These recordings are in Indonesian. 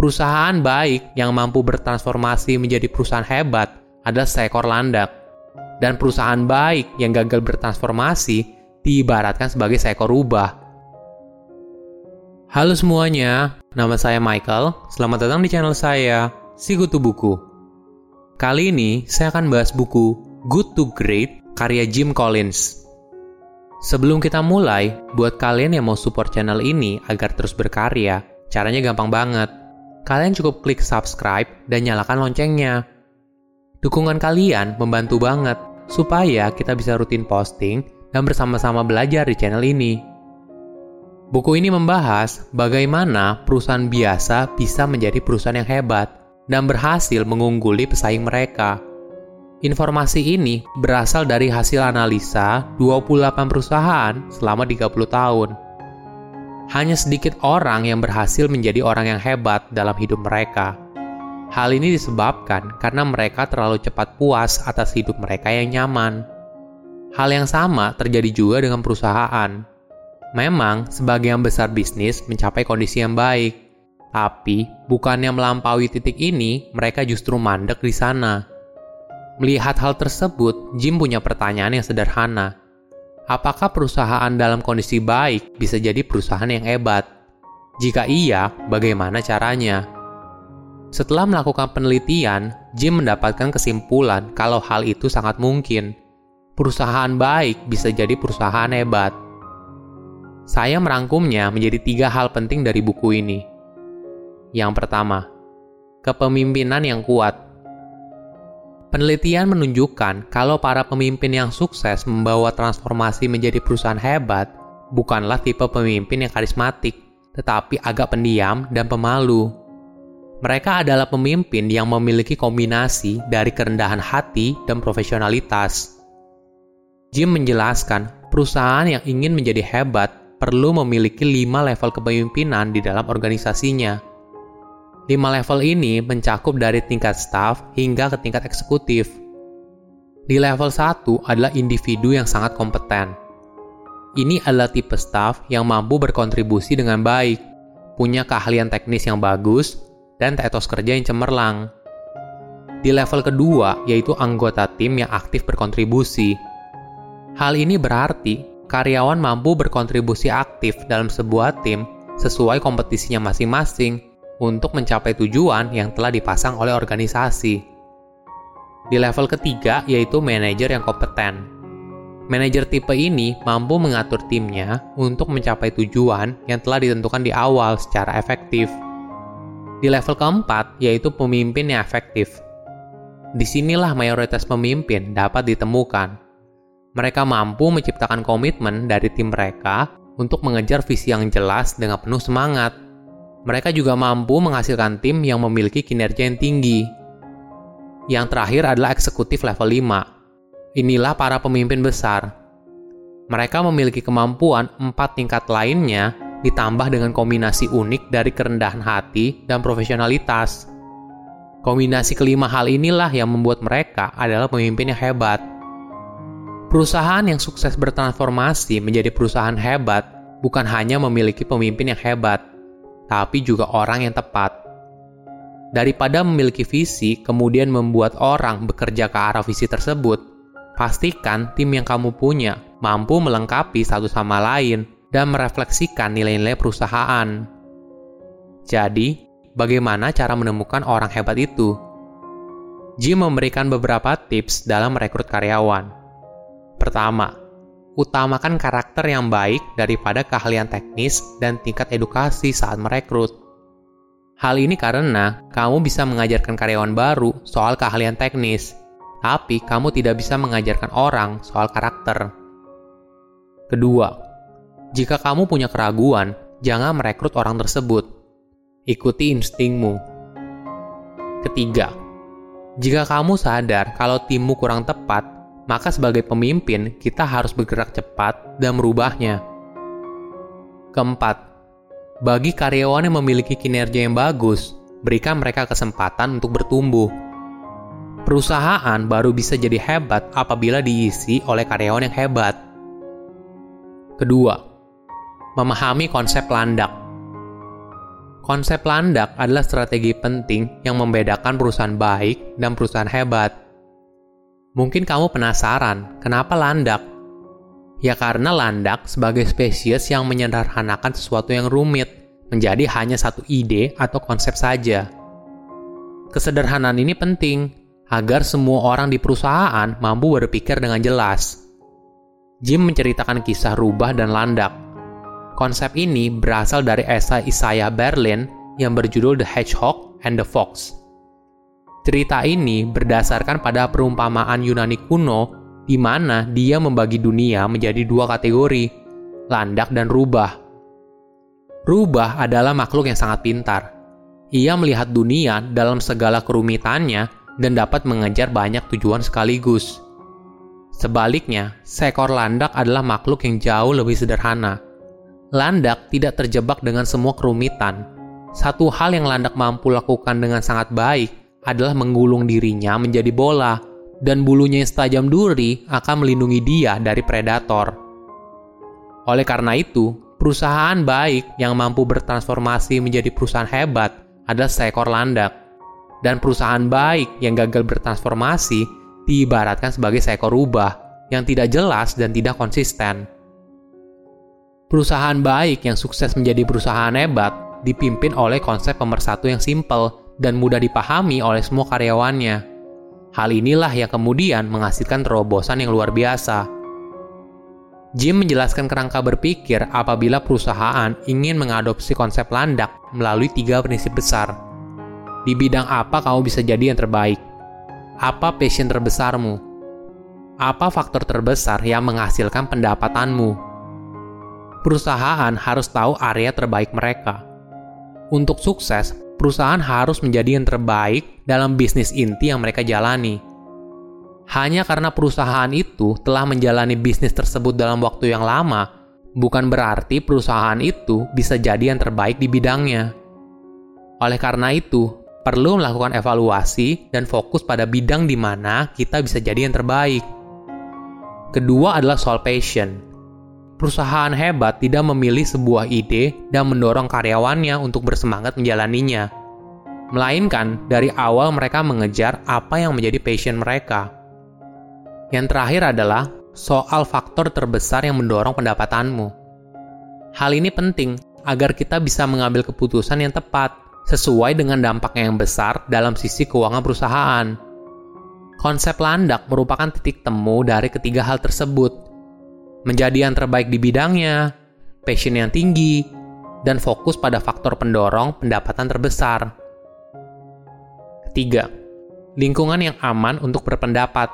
Perusahaan baik yang mampu bertransformasi menjadi perusahaan hebat adalah seekor landak. Dan perusahaan baik yang gagal bertransformasi diibaratkan sebagai seekor rubah. Halo semuanya, nama saya Michael. Selamat datang di channel saya, Sikutu Buku. Kali ini saya akan bahas buku Good to Great karya Jim Collins. Sebelum kita mulai, buat kalian yang mau support channel ini agar terus berkarya, caranya gampang banget kalian cukup klik subscribe dan nyalakan loncengnya. Dukungan kalian membantu banget supaya kita bisa rutin posting dan bersama-sama belajar di channel ini. Buku ini membahas bagaimana perusahaan biasa bisa menjadi perusahaan yang hebat dan berhasil mengungguli pesaing mereka. Informasi ini berasal dari hasil analisa 28 perusahaan selama 30 tahun hanya sedikit orang yang berhasil menjadi orang yang hebat dalam hidup mereka. Hal ini disebabkan karena mereka terlalu cepat puas atas hidup mereka yang nyaman. Hal yang sama terjadi juga dengan perusahaan. Memang, sebagian besar bisnis mencapai kondisi yang baik, tapi bukannya melampaui titik ini, mereka justru mandek di sana. Melihat hal tersebut, Jim punya pertanyaan yang sederhana apakah perusahaan dalam kondisi baik bisa jadi perusahaan yang hebat? Jika iya, bagaimana caranya? Setelah melakukan penelitian, Jim mendapatkan kesimpulan kalau hal itu sangat mungkin. Perusahaan baik bisa jadi perusahaan hebat. Saya merangkumnya menjadi tiga hal penting dari buku ini. Yang pertama, kepemimpinan yang kuat. Penelitian menunjukkan kalau para pemimpin yang sukses membawa transformasi menjadi perusahaan hebat bukanlah tipe pemimpin yang karismatik, tetapi agak pendiam dan pemalu. Mereka adalah pemimpin yang memiliki kombinasi dari kerendahan hati dan profesionalitas. Jim menjelaskan, perusahaan yang ingin menjadi hebat perlu memiliki lima level kepemimpinan di dalam organisasinya Lima level ini mencakup dari tingkat staff hingga ke tingkat eksekutif. Di level 1 adalah individu yang sangat kompeten. Ini adalah tipe staff yang mampu berkontribusi dengan baik, punya keahlian teknis yang bagus, dan etos kerja yang cemerlang. Di level kedua, yaitu anggota tim yang aktif berkontribusi. Hal ini berarti karyawan mampu berkontribusi aktif dalam sebuah tim sesuai kompetisinya masing-masing untuk mencapai tujuan yang telah dipasang oleh organisasi. Di level ketiga, yaitu manajer yang kompeten. Manajer tipe ini mampu mengatur timnya untuk mencapai tujuan yang telah ditentukan di awal secara efektif. Di level keempat, yaitu pemimpin yang efektif. Di sinilah mayoritas pemimpin dapat ditemukan. Mereka mampu menciptakan komitmen dari tim mereka untuk mengejar visi yang jelas dengan penuh semangat mereka juga mampu menghasilkan tim yang memiliki kinerja yang tinggi. Yang terakhir adalah eksekutif level 5. Inilah para pemimpin besar. Mereka memiliki kemampuan empat tingkat lainnya ditambah dengan kombinasi unik dari kerendahan hati dan profesionalitas. Kombinasi kelima hal inilah yang membuat mereka adalah pemimpin yang hebat. Perusahaan yang sukses bertransformasi menjadi perusahaan hebat bukan hanya memiliki pemimpin yang hebat, tapi juga orang yang tepat. Daripada memiliki visi kemudian membuat orang bekerja ke arah visi tersebut, pastikan tim yang kamu punya mampu melengkapi satu sama lain dan merefleksikan nilai-nilai perusahaan. Jadi, bagaimana cara menemukan orang hebat itu? Jim memberikan beberapa tips dalam merekrut karyawan. Pertama, utamakan karakter yang baik daripada keahlian teknis dan tingkat edukasi saat merekrut. Hal ini karena kamu bisa mengajarkan karyawan baru soal keahlian teknis, tapi kamu tidak bisa mengajarkan orang soal karakter. Kedua, jika kamu punya keraguan, jangan merekrut orang tersebut. Ikuti instingmu. Ketiga, jika kamu sadar kalau timmu kurang tepat, maka sebagai pemimpin kita harus bergerak cepat dan merubahnya. Keempat, bagi karyawan yang memiliki kinerja yang bagus, berikan mereka kesempatan untuk bertumbuh. Perusahaan baru bisa jadi hebat apabila diisi oleh karyawan yang hebat. Kedua, memahami konsep landak. Konsep landak adalah strategi penting yang membedakan perusahaan baik dan perusahaan hebat. Mungkin kamu penasaran, kenapa landak? Ya karena landak sebagai spesies yang menyederhanakan sesuatu yang rumit menjadi hanya satu ide atau konsep saja. Kesederhanaan ini penting agar semua orang di perusahaan mampu berpikir dengan jelas. Jim menceritakan kisah rubah dan landak, Konsep ini berasal dari esai Isaiah Berlin yang berjudul The Hedgehog and the Fox. Cerita ini berdasarkan pada perumpamaan Yunani kuno di mana dia membagi dunia menjadi dua kategori, landak dan rubah. Rubah adalah makhluk yang sangat pintar. Ia melihat dunia dalam segala kerumitannya dan dapat mengejar banyak tujuan sekaligus. Sebaliknya, seekor landak adalah makhluk yang jauh lebih sederhana Landak tidak terjebak dengan semua kerumitan. Satu hal yang Landak mampu lakukan dengan sangat baik adalah menggulung dirinya menjadi bola, dan bulunya yang setajam duri akan melindungi dia dari predator. Oleh karena itu, perusahaan baik yang mampu bertransformasi menjadi perusahaan hebat adalah seekor landak. Dan perusahaan baik yang gagal bertransformasi diibaratkan sebagai seekor rubah yang tidak jelas dan tidak konsisten. Perusahaan baik yang sukses menjadi perusahaan hebat dipimpin oleh konsep pemersatu yang simpel dan mudah dipahami oleh semua karyawannya. Hal inilah yang kemudian menghasilkan terobosan yang luar biasa. Jim menjelaskan kerangka berpikir apabila perusahaan ingin mengadopsi konsep landak melalui tiga prinsip besar. Di bidang apa kamu bisa jadi yang terbaik? Apa passion terbesarmu? Apa faktor terbesar yang menghasilkan pendapatanmu? perusahaan harus tahu area terbaik mereka. Untuk sukses, perusahaan harus menjadi yang terbaik dalam bisnis inti yang mereka jalani. Hanya karena perusahaan itu telah menjalani bisnis tersebut dalam waktu yang lama, bukan berarti perusahaan itu bisa jadi yang terbaik di bidangnya. Oleh karena itu, perlu melakukan evaluasi dan fokus pada bidang di mana kita bisa jadi yang terbaik. Kedua adalah soal passion perusahaan hebat tidak memilih sebuah ide dan mendorong karyawannya untuk bersemangat menjalaninya. Melainkan, dari awal mereka mengejar apa yang menjadi passion mereka. Yang terakhir adalah soal faktor terbesar yang mendorong pendapatanmu. Hal ini penting agar kita bisa mengambil keputusan yang tepat sesuai dengan dampak yang besar dalam sisi keuangan perusahaan. Konsep landak merupakan titik temu dari ketiga hal tersebut, menjadi yang terbaik di bidangnya, passion yang tinggi, dan fokus pada faktor pendorong pendapatan terbesar. Ketiga, lingkungan yang aman untuk berpendapat.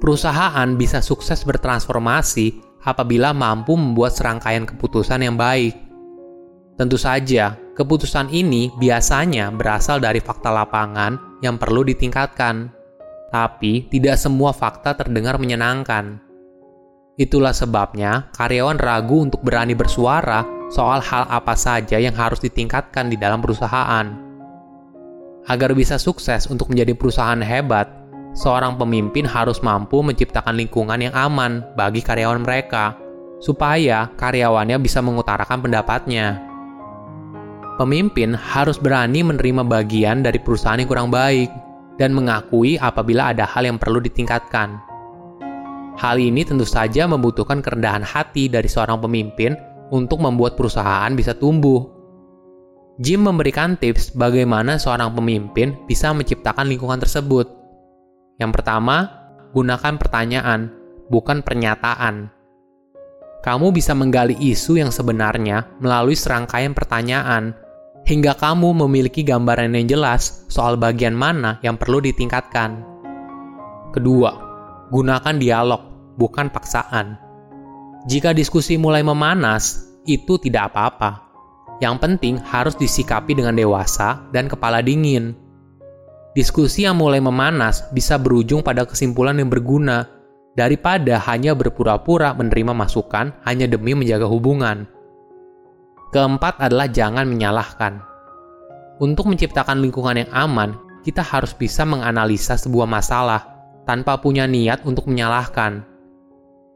Perusahaan bisa sukses bertransformasi apabila mampu membuat serangkaian keputusan yang baik. Tentu saja, keputusan ini biasanya berasal dari fakta lapangan yang perlu ditingkatkan, tapi tidak semua fakta terdengar menyenangkan. Itulah sebabnya karyawan ragu untuk berani bersuara soal hal apa saja yang harus ditingkatkan di dalam perusahaan. Agar bisa sukses untuk menjadi perusahaan hebat, seorang pemimpin harus mampu menciptakan lingkungan yang aman bagi karyawan mereka, supaya karyawannya bisa mengutarakan pendapatnya. Pemimpin harus berani menerima bagian dari perusahaan yang kurang baik dan mengakui apabila ada hal yang perlu ditingkatkan. Hal ini tentu saja membutuhkan kerendahan hati dari seorang pemimpin untuk membuat perusahaan bisa tumbuh. Jim memberikan tips bagaimana seorang pemimpin bisa menciptakan lingkungan tersebut. Yang pertama, gunakan pertanyaan, bukan pernyataan. Kamu bisa menggali isu yang sebenarnya melalui serangkaian pertanyaan, hingga kamu memiliki gambaran yang jelas soal bagian mana yang perlu ditingkatkan. Kedua, gunakan dialog bukan paksaan. Jika diskusi mulai memanas, itu tidak apa-apa. Yang penting harus disikapi dengan dewasa dan kepala dingin. Diskusi yang mulai memanas bisa berujung pada kesimpulan yang berguna daripada hanya berpura-pura menerima masukan hanya demi menjaga hubungan. Keempat adalah jangan menyalahkan. Untuk menciptakan lingkungan yang aman, kita harus bisa menganalisa sebuah masalah tanpa punya niat untuk menyalahkan.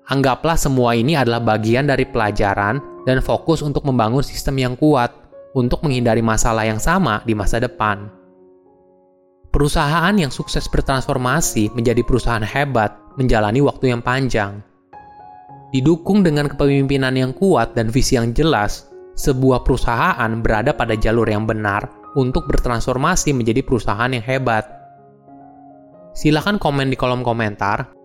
Anggaplah semua ini adalah bagian dari pelajaran dan fokus untuk membangun sistem yang kuat, untuk menghindari masalah yang sama di masa depan. Perusahaan yang sukses bertransformasi menjadi perusahaan hebat menjalani waktu yang panjang. Didukung dengan kepemimpinan yang kuat dan visi yang jelas, sebuah perusahaan berada pada jalur yang benar untuk bertransformasi menjadi perusahaan yang hebat. Silahkan komen di kolom komentar